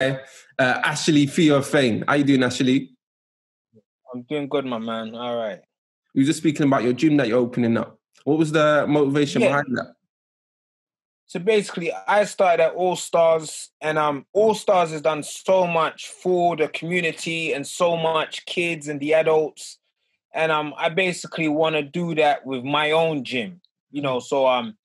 uh, Ashley Theophane. How you doing, Ashley? I'm doing good, my man. All right. You were just speaking about your gym that you're opening up. What was the motivation yeah. behind that? So basically, I started at All Stars, and um, All Stars has done so much for the community and so much kids and the adults, and um, I basically want to do that with my own gym. You know, so um,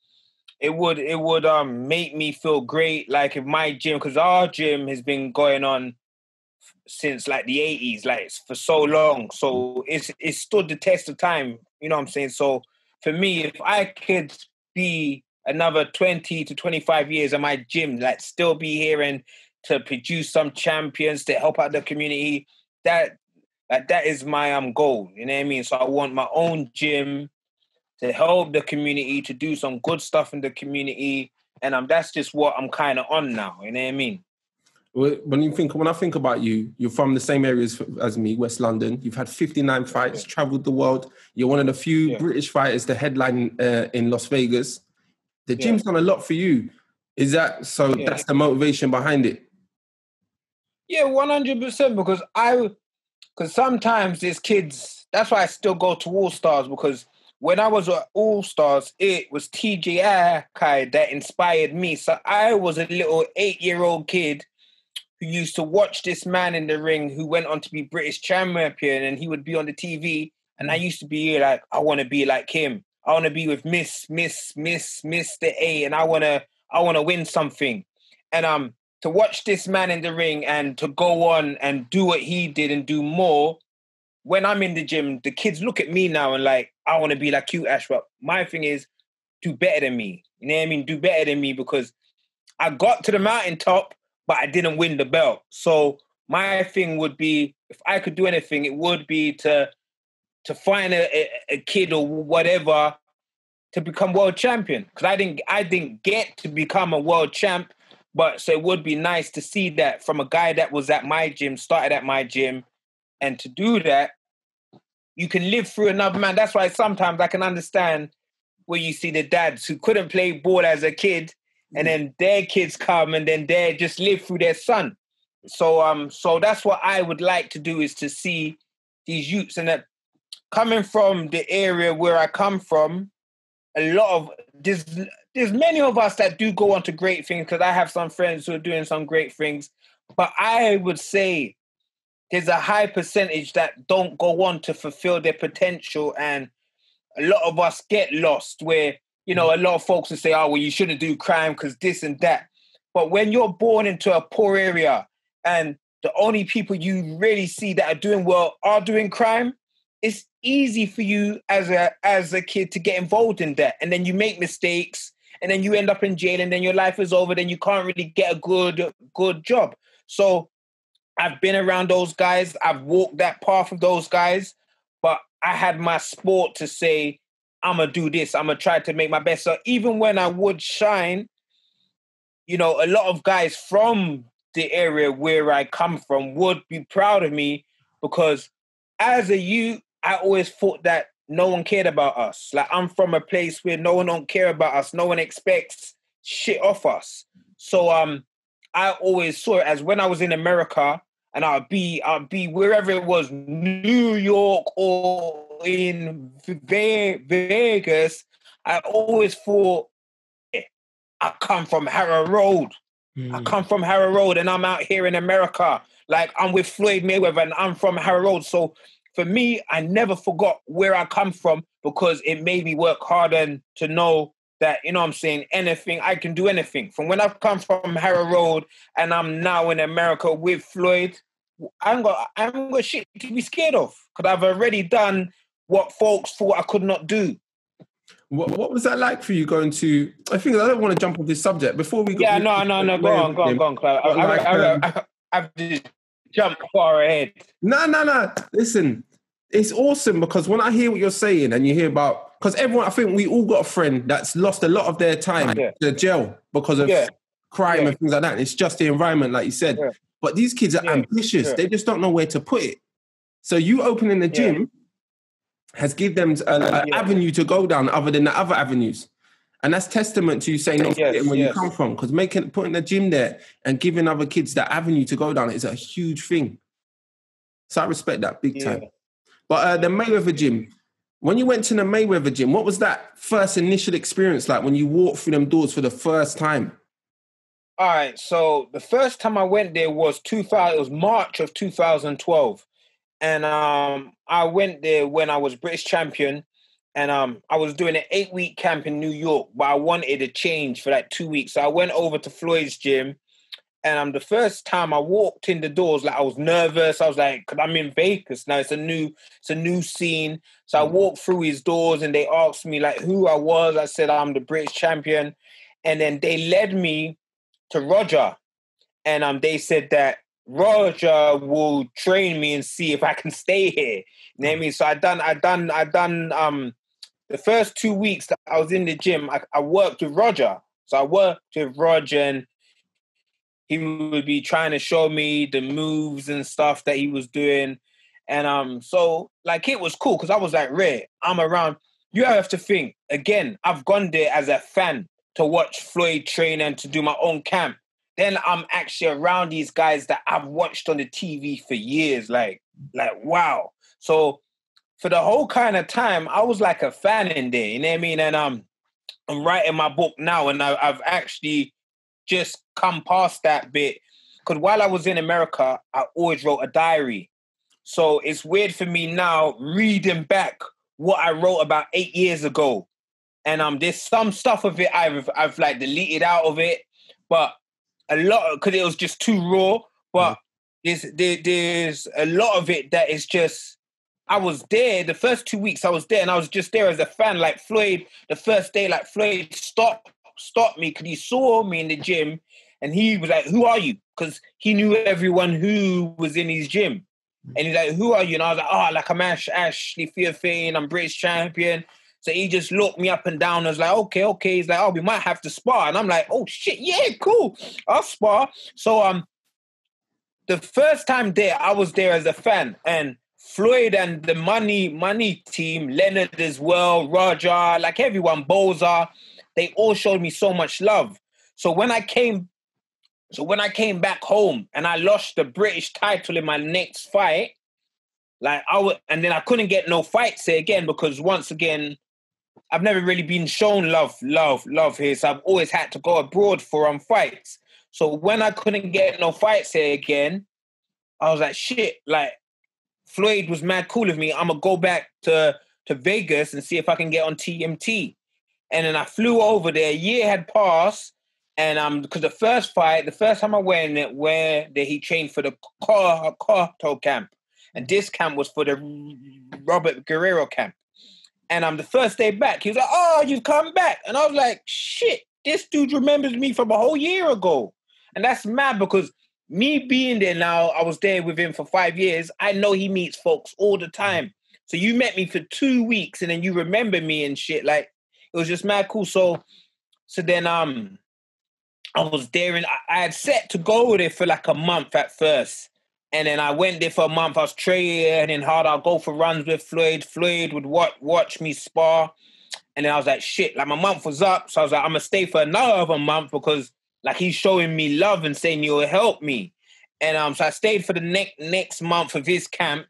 it would it would um make me feel great, like if my gym, because our gym has been going on since like the 80s like for so long. So it's it stood the test of time you know what i'm saying? So for me if i could be another 20 to 25 years in my gym like still be here and to produce some champions to help out the community that like, that is my um goal you know what i mean? So i want my own gym to help the community to do some good stuff in the community and um that's just what i'm kind of on now you know what i mean when you think when I think about you, you're from the same areas as me, West London. You've had 59 fights, yeah. traveled the world. You're one of the few yeah. British fighters to headline uh, in Las Vegas. The gym's yeah. done a lot for you. Is that so? That's the motivation behind it. Yeah, 100. percent Because I, because sometimes there's kids. That's why I still go to All Stars because when I was at All Stars, it was TJ Kai that inspired me. So I was a little eight year old kid who used to watch this man in the ring who went on to be British champion and he would be on the TV. And I used to be like, I want to be like him. I want to be with Miss, Miss, Miss, Mr. A, and I want to, I want to win something. And um, to watch this man in the ring and to go on and do what he did and do more. When I'm in the gym, the kids look at me now and like, I want to be like you, Ash. But my thing is, do better than me. You know what I mean? Do better than me because I got to the mountaintop but I didn't win the belt. So my thing would be if I could do anything, it would be to to find a, a kid or whatever to become world champion. Because I didn't I didn't get to become a world champ, but so it would be nice to see that from a guy that was at my gym, started at my gym, and to do that, you can live through another man. That's why sometimes I can understand where you see the dads who couldn't play ball as a kid and then their kids come and then they just live through their son. So um so that's what I would like to do is to see these youths and that coming from the area where I come from, a lot of there's there's many of us that do go on to great things because I have some friends who are doing some great things, but I would say there's a high percentage that don't go on to fulfill their potential and a lot of us get lost where you know, a lot of folks will say, oh, well, you shouldn't do crime because this and that. But when you're born into a poor area and the only people you really see that are doing well are doing crime, it's easy for you as a as a kid to get involved in that. And then you make mistakes and then you end up in jail and then your life is over, then you can't really get a good good job. So I've been around those guys, I've walked that path of those guys, but I had my sport to say, I'm gonna do this. I'm gonna try to make my best. So even when I would shine, you know, a lot of guys from the area where I come from would be proud of me because as a youth, I always thought that no one cared about us. Like I'm from a place where no one don't care about us. No one expects shit off us. So um, I always saw it as when I was in America and I'd be I'd be wherever it was, New York or in Vegas, I always thought I come from Harrow Road. Mm. I hmm. come from Harrow Road and I'm out here in America. Like I'm with Floyd Mayweather and I'm from Harrow Road. So for me, I never forgot where I come from because it made me work harder and to know that, you know I'm saying, anything, I can do anything. From when I've come from Harrow Road and I'm now in America with Floyd, I am got I am got shit to be scared of because I've already done what folks thought I could not do. What, what was that like for you going to? I think I don't want to jump on this subject before we. Go, yeah, no, no, no. Go on, go on, go on, Clive. I, like, I, I, um, I, I've just jumped far ahead. No, no, no. Listen, it's awesome because when I hear what you're saying and you hear about, because everyone, I think we all got a friend that's lost a lot of their time yeah. to jail because of yeah. crime yeah. and things like that. It's just the environment, like you said. But these kids are ambitious; they just don't know where to put it. So you opening the gym has given them an avenue to go down other than the other avenues. And that's testament to you saying not yes, forgetting where yes. you come from. Because making putting the gym there and giving other kids that avenue to go down is a huge thing. So I respect that big time. But uh, the Mayweather gym, when you went to the Mayweather gym, what was that first initial experience like when you walked through them doors for the first time? All right, so the first time I went there was 2000. It was March of 2012, and um, I went there when I was British champion, and um, I was doing an eight week camp in New York, but I wanted a change for like two weeks, so I went over to Floyd's gym, and um, the first time I walked in the doors, like I was nervous. I was like, "Cause I'm in Vegas now. It's a new, it's a new scene." So I mm. walked through his doors, and they asked me like who I was. I said I'm the British champion, and then they led me to Roger, and um, they said that Roger will train me and see if I can stay here. You know what I mean? So I done, I done, I done. Um, the first two weeks that I was in the gym, I, I worked with Roger. So I worked with Roger, and he would be trying to show me the moves and stuff that he was doing. And um, so like it was cool because I was like, Ray, I'm around. You have to think again, I've gone there as a fan to watch Floyd train and to do my own camp. Then I'm actually around these guys that I've watched on the TV for years. Like, like wow. So for the whole kind of time, I was like a fan in there. You know what I mean? And um, I'm writing my book now, and I, I've actually just come past that bit because while I was in America, I always wrote a diary. So it's weird for me now reading back what I wrote about eight years ago, and um, there's some stuff of it I've I've like deleted out of it, but a lot because it was just too raw. But mm. there's there, there's a lot of it that is just I was there the first two weeks. I was there, and I was just there as a fan. Like Floyd, the first day, like Floyd stopped stopped me because he saw me in the gym and he was like, Who are you? Because he knew everyone who was in his gym. And he's like, Who are you? And I was like, Oh, like I'm Ash Ashley Theophane, I'm British champion. So he just looked me up and down and was like, okay, okay. He's like, oh, we might have to spar. And I'm like, oh shit, yeah, cool. I'll spar. So um the first time there, I was there as a fan. And Floyd and the money money team, Leonard as well, Roger, like everyone, Boza, they all showed me so much love. So when I came, so when I came back home and I lost the British title in my next fight, like I would, and then I couldn't get no fights here again because once again, I've never really been shown love, love, love here. So I've always had to go abroad for um fights. So when I couldn't get no fights here again, I was like, shit, like Floyd was mad cool with me. I'm gonna go back to to Vegas and see if I can get on TMT. And then I flew over there. A year had passed, and um, because the first fight, the first time I went, it where that he trained for the Cotto camp, and this camp was for the Robert Guerrero camp. And I'm um, the first day back, he was like, "Oh, you've come back," and I was like, "Shit, this dude remembers me from a whole year ago," and that's mad because me being there now, I was there with him for five years. I know he meets folks all the time. So you met me for two weeks, and then you remember me and shit. Like it was just mad cool. So so then um I was there and I, I had set to go there for like a month at first. And then I went there for a month. I was training hard. I'll go for runs with Floyd. Floyd would watch, watch me spar. And then I was like, shit, like my month was up. So I was like, I'm going to stay for another month because like he's showing me love and saying you'll help me. And um, so I stayed for the next next month of his camp.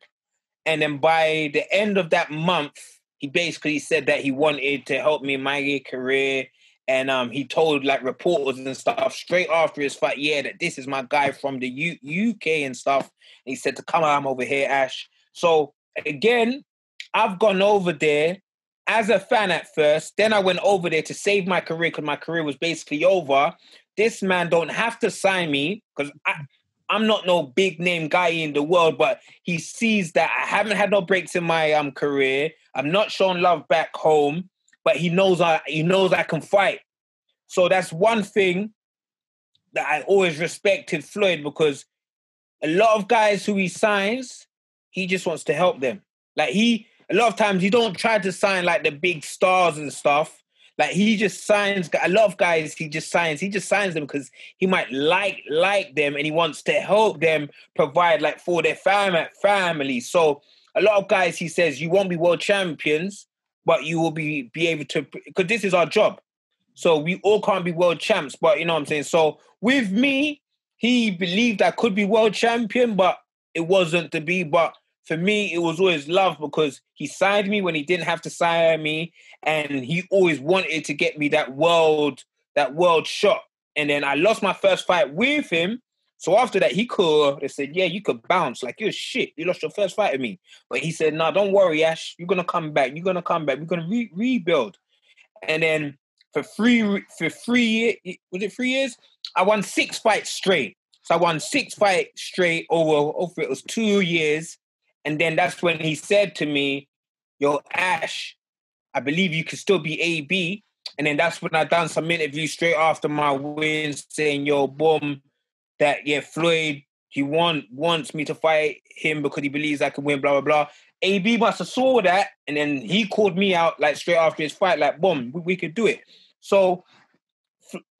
And then by the end of that month, he basically said that he wanted to help me in my career. And um, he told like reporters and stuff straight after his fight, yeah, that this is my guy from the U- UK and stuff. And he said to come on over here, Ash. So again, I've gone over there as a fan at first. Then I went over there to save my career because my career was basically over. This man don't have to sign me because I'm not no big name guy in the world, but he sees that I haven't had no breaks in my um career. I'm not showing love back home, but he knows I he knows I can fight. So that's one thing that I always respected Floyd because a lot of guys who he signs, he just wants to help them. Like he a lot of times he don't try to sign like the big stars and stuff. Like he just signs a lot of guys. He just signs. He just signs them because he might like like them and he wants to help them provide like for their fam- family. So a lot of guys, he says, you won't be world champions, but you will be be able to because this is our job. So we all can't be world champs. But you know what I'm saying? So with me, he believed I could be world champion, but it wasn't to be. But for me, it was always love because he signed me when he didn't have to sign me, and he always wanted to get me that world, that world shot. And then I lost my first fight with him. So after that, he could. They said, "Yeah, you could bounce like you're shit. You lost your first fight with me." But he said, "No, nah, don't worry, Ash. You're gonna come back. You're gonna come back. We're gonna re- rebuild." And then for three for three years, was it three years? I won six fights straight. So I won six fights straight over over it was two years. And then that's when he said to me, Yo, Ash, I believe you can still be AB. And then that's when I done some interviews straight after my win saying, Yo, boom, that yeah, Floyd, he want wants me to fight him because he believes I can win, blah, blah, blah. AB must have saw that, and then he called me out like straight after his fight, like, boom, we, we could do it. So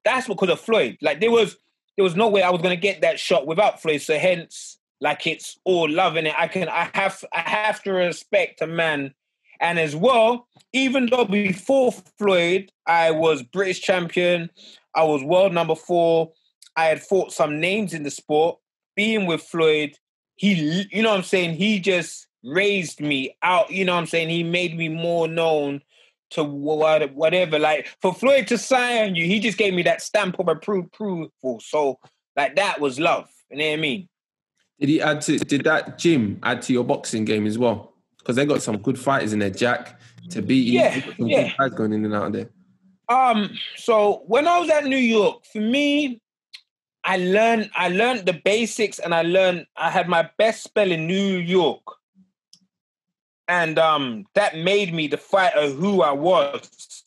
that's because of Floyd. Like there was there was no way I was gonna get that shot without Floyd. So hence, like it's all loving it. I can I have I have to respect a man. And as well, even though before Floyd, I was British champion, I was world number four, I had fought some names in the sport. Being with Floyd, he, you know what I'm saying? He just raised me out, you know what I'm saying? He made me more known to whatever. Like for Floyd to sign you, he just gave me that stamp of approval. So like that was love. You know what I mean? Did he add to? Did that gym add to your boxing game as well? Because they got some good fighters in there, Jack to beat. Yeah, yeah. guys going in and out of there. Um. So when I was at New York, for me, I learned I learned the basics, and I learned I had my best spell in New York and um, that made me the fighter who I was.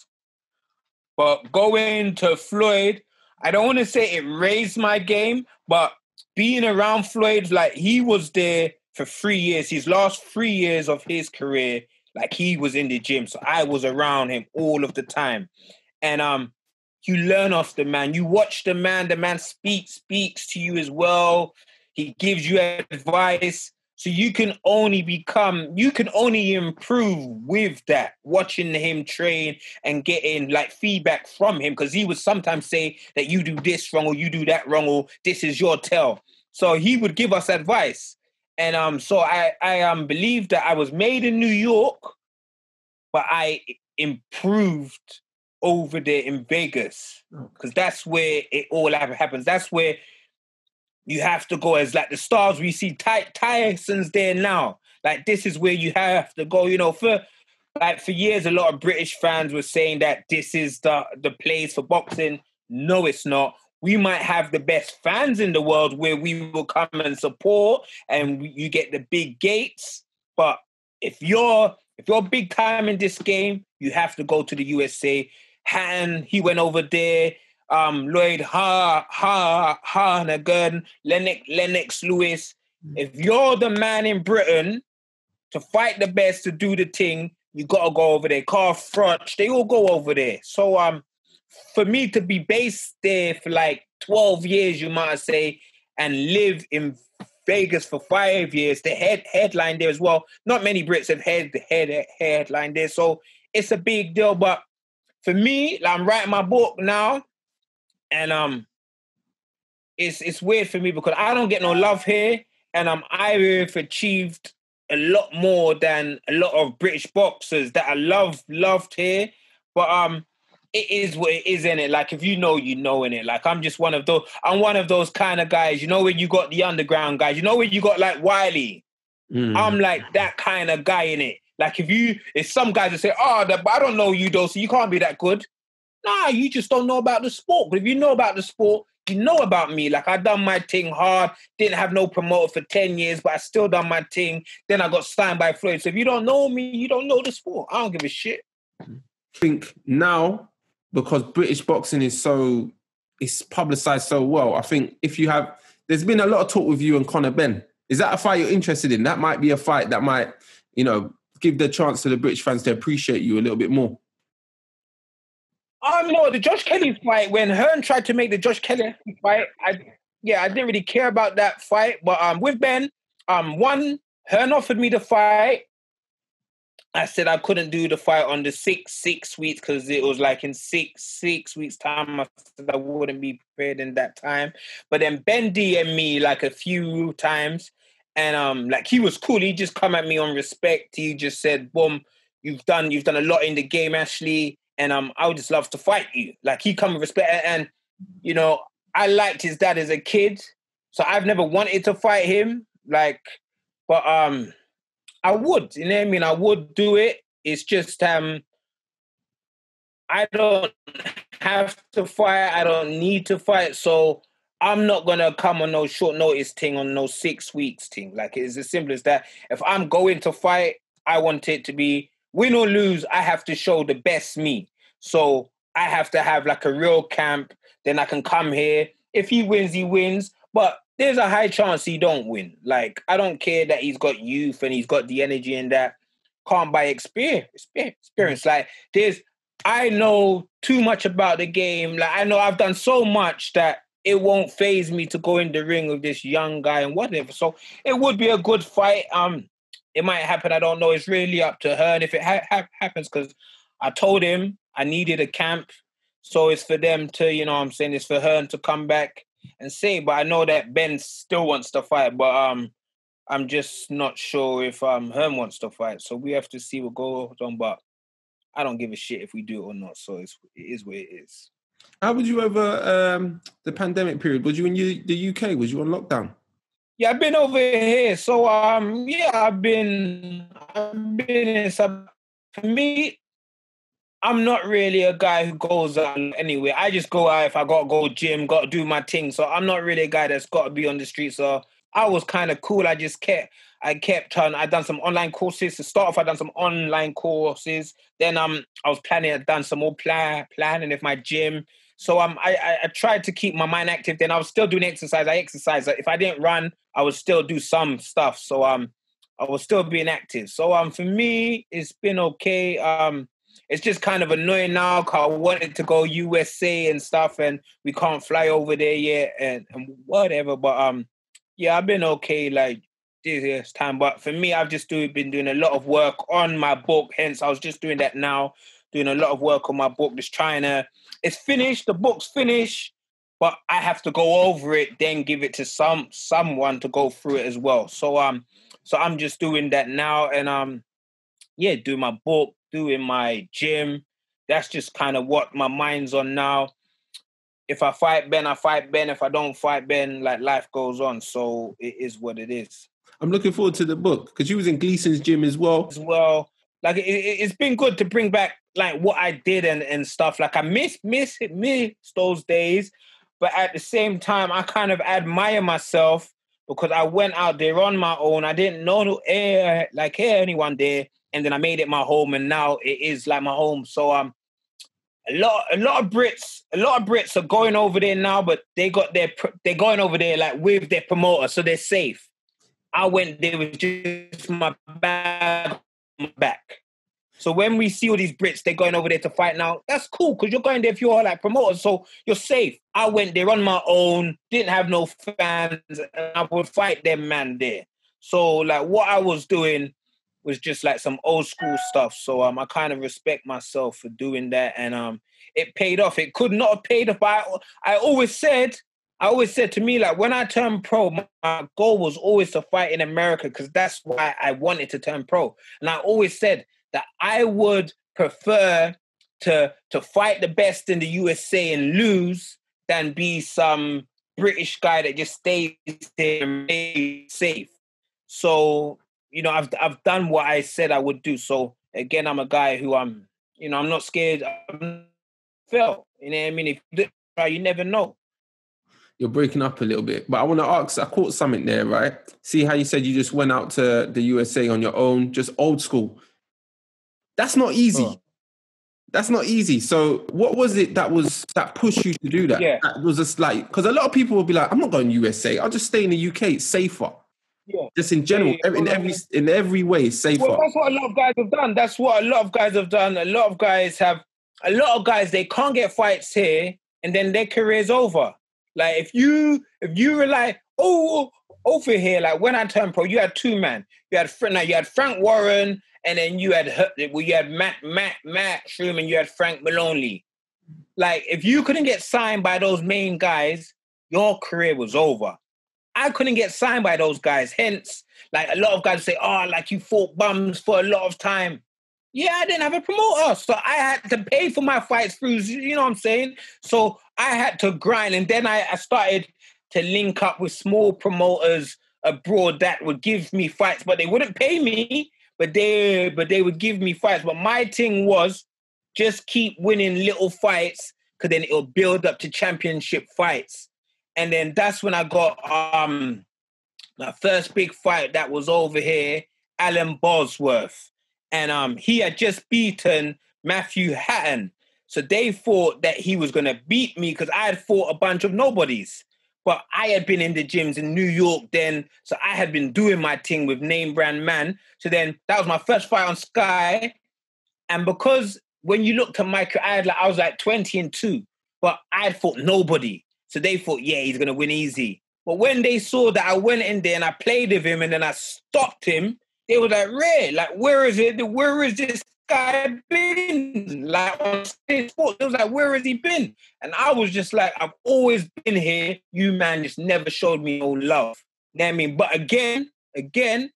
But going to Floyd, I don't want to say it raised my game, but being around Floyd, like he was there for three years. His last three years of his career, like he was in the gym, so I was around him all of the time, and um, you learn off the man. You watch the man. The man speaks speaks to you as well. He gives you advice. So you can only become, you can only improve with that, watching him train and getting like feedback from him. Cause he would sometimes say that you do this wrong or you do that wrong or this is your tell. So he would give us advice. And um, so I, I um believe that I was made in New York, but I improved over there in Vegas. Mm. Because that's where it all happens. That's where you have to go as like the stars we see. Ty- Tyson's there now. Like this is where you have to go. You know, for like for years, a lot of British fans were saying that this is the the place for boxing. No, it's not. We might have the best fans in the world where we will come and support, and you get the big gates. But if you're if you're big time in this game, you have to go to the USA. Han, he went over there um, Lloyd Ha Ha Honeyghan, Lennox Lennox Lewis. Mm. If you're the man in Britain to fight the best to do the thing, you gotta go over there. Carl Froch, they all go over there. So um, for me to be based there for like 12 years, you might say, and live in Vegas for five years, the head headline there as well. Not many Brits have had the head headline there, so it's a big deal. But for me, like I'm writing my book now and um, it's it's weird for me because I don't get no love here, and um, I've achieved a lot more than a lot of British boxers that I love loved here, but um. It is what it is in it. Like if you know, you know in it. Like I'm just one of those. I'm one of those kind of guys. You know when you got the underground guys. You know when you got like Wiley. Mm. I'm like that kind of guy in it. Like if you, if some guys that say, "Oh, but I don't know you though, so you can't be that good." Nah, you just don't know about the sport. But if you know about the sport, you know about me. Like I done my thing hard, didn't have no promoter for 10 years, but I still done my thing. Then I got signed by Floyd. So if you don't know me, you don't know the sport. I don't give a shit. I think now, because British boxing is so it's publicized so well, I think if you have there's been a lot of talk with you and Conor Benn. Is that a fight you're interested in? That might be a fight that might, you know, give the chance to the British fans to appreciate you a little bit more. Um, no, the Josh Kelly fight when Hearn tried to make the Josh Kelly fight, I yeah, I didn't really care about that fight. But um, with Benn, um, one Hearn offered me the fight, I said I couldn't do the fight on the six six weeks because it was like in six six weeks time. I said I wouldn't be prepared in that time. But then Benn DM me like a few times, and um, like he was cool. He just come at me on respect. He just said, "Boom, you've done you've done a lot in the game, Ashley, and um, I would just love to fight you." Like he come with respect, and, you know, I liked his dad as a kid, so I've never wanted to fight him. Like, but um I would, you know I mean? I would do it. It's just um I don't have to fight. I don't need to fight. So I'm not gonna come on no short notice thing on no six weeks thing. Like it's as simple as that. If I'm going to fight, I want it to be win or lose. I have to show the best me. So I have to have like a real camp. Then I can come here. If he wins, he wins. But there's a high chance he don't win. Like I don't care that he's got youth and he's got the energy and that can't buy experience. Experience. Like there's, I know too much about the game. Like I know I've done so much that it won't phase me to go in the ring with this young guy and whatever. So it would be a good fight. Um, it might happen. I don't know. It's really up to her. And if it ha- ha- happens, because I told him I needed a camp, so it's for them to, you know, what I'm saying it's for her to come back and say. But I know that Benn still wants to fight, but um, I'm just not sure if um Hearn wants to fight. So we have to see what goes on. But I don't give a shit if we do it or not. So it's it is what it is. How would you over um the pandemic period? Was you in the UK? Was you on lockdown? Yeah, I've been over here. So um yeah, I've been I've been in some for me, I'm not really a guy who goes out anyway. I just go out if I got to go gym, got to do my thing. So I'm not really a guy that's got to be on the street. So I was kind of cool. I just kept, I kept on. I done some online courses to start off. I done some online courses. Then um, I was planning. I done some more plan planning with my gym. So um, I, I, I tried to keep my mind active. Then I was still doing exercise. I exercise. If I didn't run, I would still do some stuff. So um, I was still being active. So um, for me, it's been okay. Um it's just kind of annoying now because I wanted to go USA and stuff, and we can't fly over there yet, and, and whatever. But um, yeah, I've been okay like this time. But for me, I've just do, been doing a lot of work on my book. Hence, I was just doing that now, doing a lot of work on my book, just trying to. It's finished. The book's finished, but I have to go over it, then give it to some someone to go through it as well. So um, so I'm just doing that now, and um, yeah, do my book, doing my gym. That's just kind of what my mind's on now. If I fight Benn, I fight Benn. If I don't fight Benn, like life goes on. So it is what it is. I'm looking forward to the book because you was in Gleason's gym as well. As well, like it, has been good to bring back like what I did and, and stuff. Like I miss miss miss those days, but at the same time, I kind of admire myself because I went out there on my own. I didn't know no air eh, like hear anyone there and then I made it my home, and now it is like my home. So um, a lot, a lot of Brits, a lot of Brits are going over there now, but they got their, they're going over there like with their promoter, so they're safe. I went there with just my bag my back. So when we see all these Brits, they're going over there to fight now. That's cool because you're going there if you're like promoters, so you're safe. I went there on my own, didn't have no fans, and I would fight them man there. So like what I was doing was just like some old school stuff. So um, I kind of respect myself for doing that, and um, it paid off. It could not have paid off. I, I always said, I always said to me like when I turned pro, my goal was always to fight in America because that's why I wanted to turn pro. And I always said that I would prefer to to fight the best in the USA and lose than be some British guy that just stays there and safe. So you know, I've I've done what I said I would do. So again, I'm a guy who I'm, you know, I'm not scared. I'm felt. You know what I mean? If you, you never know. You're breaking up a little bit, but I want to ask. I caught something there, right? See how you said you just went out to the USA on your own, just old school. That's not easy. Oh. That's not easy. So, what was it that was that pushed you to do that? Yeah. That was just like because a lot of people will be like, "I'm not going USA. I'll just stay in the UK. It's safer." Yeah. Just in general, yeah, in every in every way, safer. Well, that's what a lot of guys have done. That's what a lot of guys have done. A lot of guys have. A lot of guys they can't get fights here, and then their career's over. Like if you if you rely oh, oh over here, like when I turned pro, you had two men. You had now you had Frank Warren and then you had well, you had Matt Matt Matchroom and you had Frank Maloney. Like if you couldn't get signed by those main guys, your career was over. I couldn't get signed by those guys. Hence, like a lot of guys say, oh, like you fought bums for a lot of time. Yeah, I didn't have a promoter. So I had to pay for my fights through, you know what I'm saying? So I had to grind. And then I, I started to link up with small promoters abroad that would give me fights, but they wouldn't pay me, but they but they would give me fights. But my thing was just keep winning little fights because then it'll build up to championship fights. And then that's when I got um my first big fight that was over here, Alan Bosworth. And um he had just beaten Matthew Hatton. So they thought that he was gonna beat me because I had fought a bunch of nobodies. But I had been in the gyms in New York then, so I had been doing my thing with name brand man. So then that was my first fight on Sky. And because when you looked at my I, had like, I was like 20 and 2, but I had fought nobody. So they thought, yeah, he's gonna win easy. But when mm. they saw that I went in there and I played with him and then I stopped him, they were like, Ray, like, where is it? Where is this guy been? Like on sports. It was like, where has he been? And I was just like, I've always been here. You man just never showed me no love. You know what I mean? But again, again,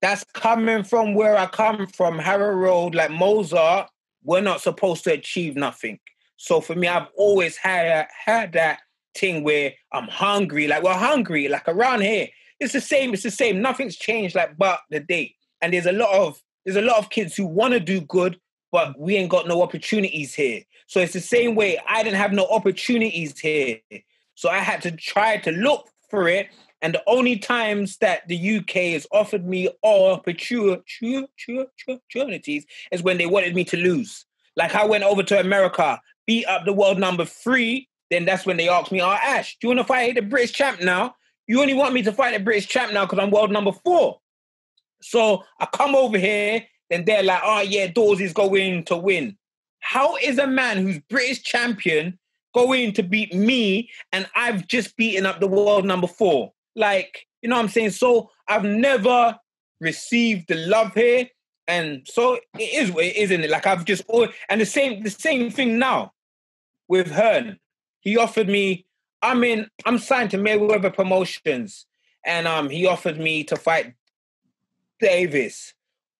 that's coming from where I come from, Harrow Road, like Mozart, we're not supposed to achieve nothing. So for me, I've always had had that thing where I'm hungry, like we're hungry, like around here. It's the same, it's the same. Nothing's changed like but the date. And there's a lot of there's a lot of kids who want to do good, but we ain't got no opportunities here. So it's the same way I didn't have no opportunities here. So I had to try to look for it. And the only times that the UK has offered me opportunities is when they wanted me to lose. Like I went over to America, beat up the world number three, then that's when they asked me, oh, Ash, do you want to fight the British champ now? You only want me to fight the British champ now because I'm world number four. So I come over here, then they're like, oh yeah, Dawes going to win. How is a man who's British champion going to beat me and I've just beaten up the world number four? Like, you know what I'm saying? So I've never received the love here. And so it is what it is, isn't it? Like I've just always, and the same the same thing now with Hearn. He offered me, I'm I'm signed to Mayweather Promotions, and um he offered me to fight Davis.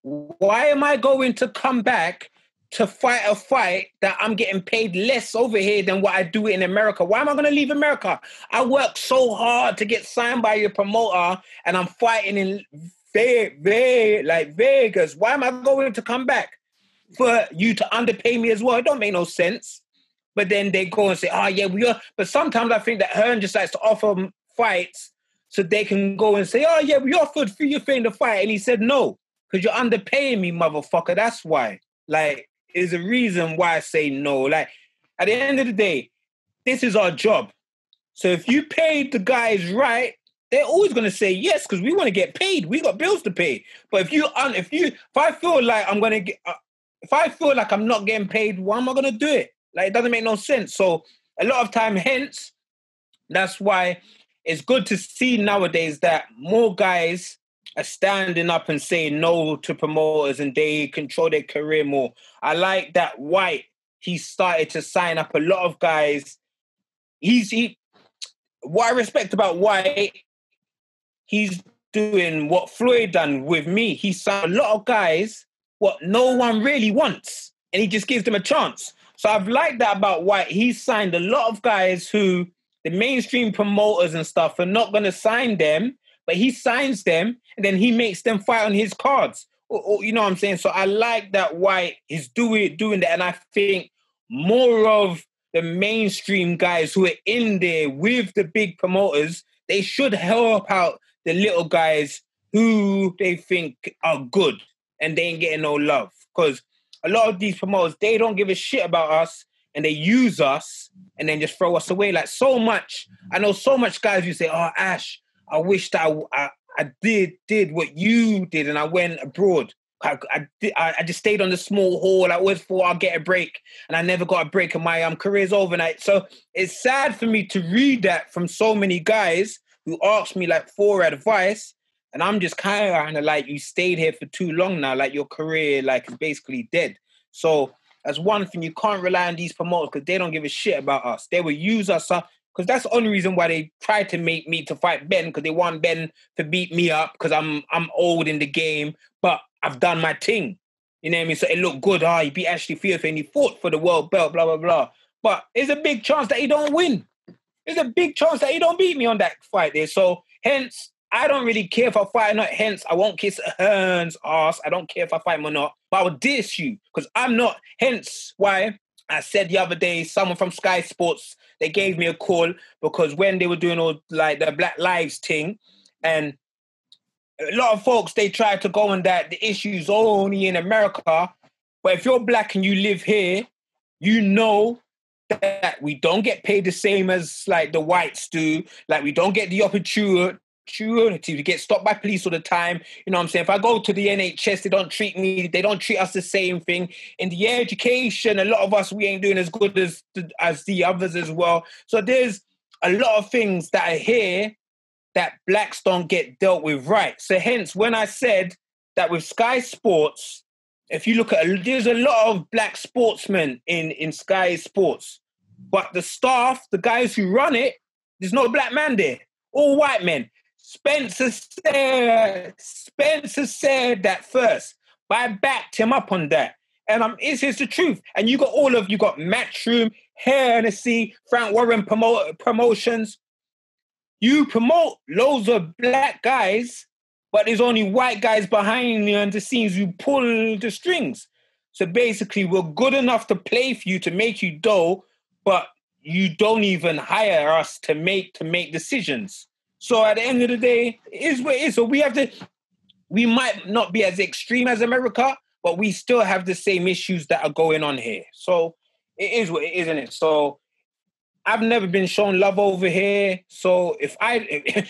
Why am I going to come back to fight a fight that I'm getting paid less over here than what I do in America? Why am I going to leave America? I work so hard to get signed by your promoter and I'm fighting in very, very like Vegas. Why am I going to come back for you to underpay me as well? It don't make no sense. But then they go and say, oh, yeah, we are. But sometimes I think that Hearn just likes to offer fights so they can go and say, "Oh yeah, we offered for you thing to fight," and he said no because you're underpaying me, motherfucker. That's why. Like, is a reason why I say no. Like, at the end of the day, this is our job. So if you paid the guys right, they're always going to say yes because we want to get paid. We got bills to pay. But if you, if you, if I feel like I'm going to get, uh, if I feel like I'm not getting paid, why am I going to do it? Like, it doesn't make no sense. So a lot of time, hence, that's why it's good to see nowadays that more guys are standing up and saying no to promoters and they control their career more. I like that Whyte, he started to sign up a lot of guys. He's he what I respect about Whyte, he's doing what Floyd done with me. He signed a lot of guys what no one really wants, and he just gives them a chance. So I've liked that about Whyte. He signed a lot of guys who the mainstream promoters and stuff are not going to sign them, but he signs them and then he makes them fight on his cards. Or, or, you know what I'm saying? So I like that Whyte is doing doing that, and I think more of the mainstream guys who are in there with the big promoters, they should help out the little guys who they think are good and they ain't getting no love. Because a lot of these promoters, they don't give a shit about us and they use us and then just throw us away. Like so much, I know so much guys who say, "Oh, Ash, I wish that I, I, I did did what you did, and I went abroad. I, I, I just stayed on the small hall. I always thought I'll get a break, and I never got a break, and my um, career's overnight. So it's sad for me to read that from so many guys who asked me like for advice And I'm just kind of like, you stayed here for too long now. Like your career, like is basically dead. So that's one thing. You can't rely on these promoters because they don't give a shit about us. They will use us up because uh, that's the only reason why they tried to make me to fight Benn because they want Benn to beat me up because I'm I'm old in the game, but I've done my thing. You know what I mean? So it looked good. Ah, oh, he beat Ashley Fierce and he fought for the world belt, blah blah blah. But it's a big chance that he don't win. It's a big chance that he don't beat me on that fight there. So hence, I don't really care if I fight or not. Hence, I won't kiss Hearn's ass. I don't care if I fight him or not. But I would diss you because I'm not. Hence, why I said the other day, someone from Sky Sports they gave me a call because when they were doing all like the Black Lives thing, and a lot of folks they try to go on that the issues only in America. But if you're black and you live here, you know that we don't get paid the same as like the whites do. Like we don't get the opportunity opportunity to get stopped by police all the time. You know what I'm saying? If I go to the NHS, they don't treat me, they don't treat us the same thing. In the education, a lot of us we ain't doing as good as as the others as well. So there's a lot of things that I hear that blacks don't get dealt with right. So hence when I said that with Sky Sports, if you look at there's a lot of black sportsmen in in Sky Sports, but the staff, the guys who run it, there's no black man there, all white men. Spencer said Spencer said that first, but I backed him up on that. And um, it's, it's the truth. And you got all of you got Matchroom, Hennessy, Frank Warren promote, promotions. You promote loads of black guys, but there's only white guys behind you and the scenes who pull the strings. So basically, we're good enough to play for you to make you dough, but you don't even hire us to make to make decisions. So at the end of the day, it is what it is. So we have to, we might not be as extreme as America, but we still have the same issues that are going on here. So it is what it is, isn't it? So I've never been shown love over here. So if I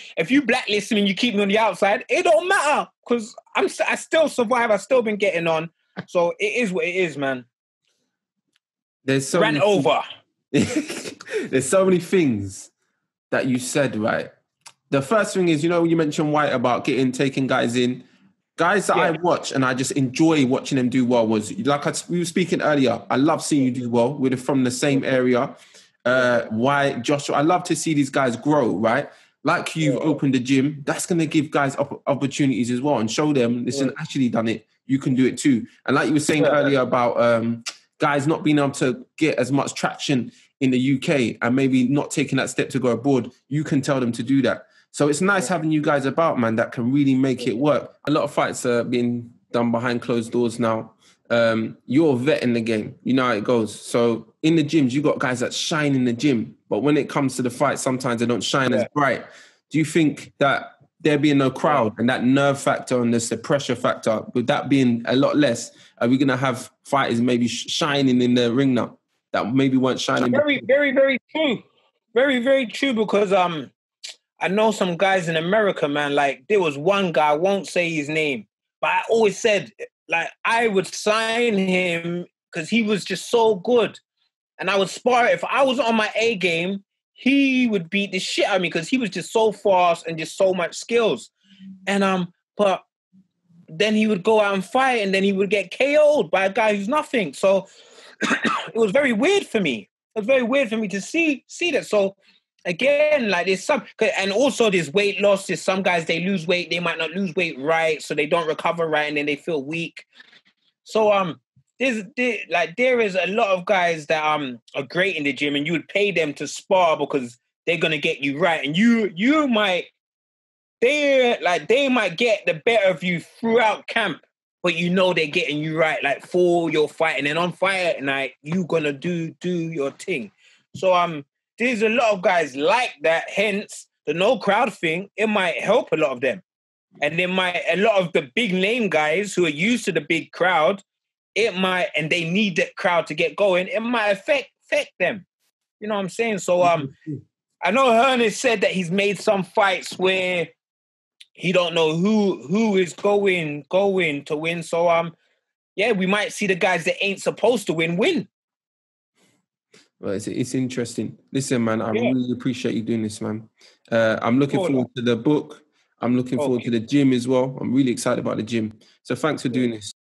if you blacklist me and you keep me on the outside, it don't matter because I'm I still survive. I've still been getting on. So it is what it is, man. There's so ran over. There's so many things that you said, right? The first thing is, you know, you mentioned Whyte about getting taking guys in. Guys that yeah. I watch and I just enjoy watching them do well was like I, we were speaking earlier. I love seeing you do well. We're from the same area. Uh, Whyte, Joshua. I love to see these guys grow. Right, like you've yeah. opened a gym. That's going to give guys op- opportunities as well and show them. Listen, yeah. actually done it. You can do it too. And like you were saying earlier about um, guys not being able to get as much traction in the UK and maybe not taking that step to go abroad, you can tell them to do that. So it's nice having you guys about, man, that can really make it work. A lot of fights are being done behind closed doors now. Um, you're a vet in the game. You know how it goes. So in the gyms, you got guys that shine in the gym, but when it comes to the fight, sometimes they don't shine yeah. as bright. Do you think that there being no crowd and that nerve factor and this the pressure factor, with that being a lot less, are we gonna have fighters maybe shining in the ring now that maybe weren't shining? Very, very, very true. Very, very true. Because um, I know some guys in America, man. Like there was one guy, I won't say his name, but I always said like I would sign him because he was just so good, and I would spar. If I was on my A game, he would beat the shit out of me because he was just so fast and just so much skills. And um, but then he would go out and fight, and then he would get KO'd by a guy who's nothing. So it was very weird for me. It was very weird for me to see see that. So again, like there's some, and also there's weight loss. There's some guys they lose weight, they might not lose weight right, so they don't recover right, and then they feel weak. So um, there's there, like there is a lot of guys that um are great in the gym, and you would pay them to spar because they're gonna get you right, and you you might they like they might get the better of you throughout camp. But you know they're getting you right, like for your fight, and then on fight night you gonna do do your thing. So um, there's a lot of guys like that. Hence, the no crowd thing, it might help a lot of them. And then might a lot of the big name guys who are used to the big crowd, it might and they need that crowd to get going, it might affect affect them. You know what I'm saying? So um I know Hearn said that he's made some fights where he don't know who who is going going to win. So um yeah, we might see the guys that ain't supposed to win win. Well, it's, it's interesting. Listen, man, I yeah. really appreciate you doing this, man. Uh, I'm looking forward to the book. I'm looking forward to the gym as well. I'm really excited about the gym. So thanks for doing this.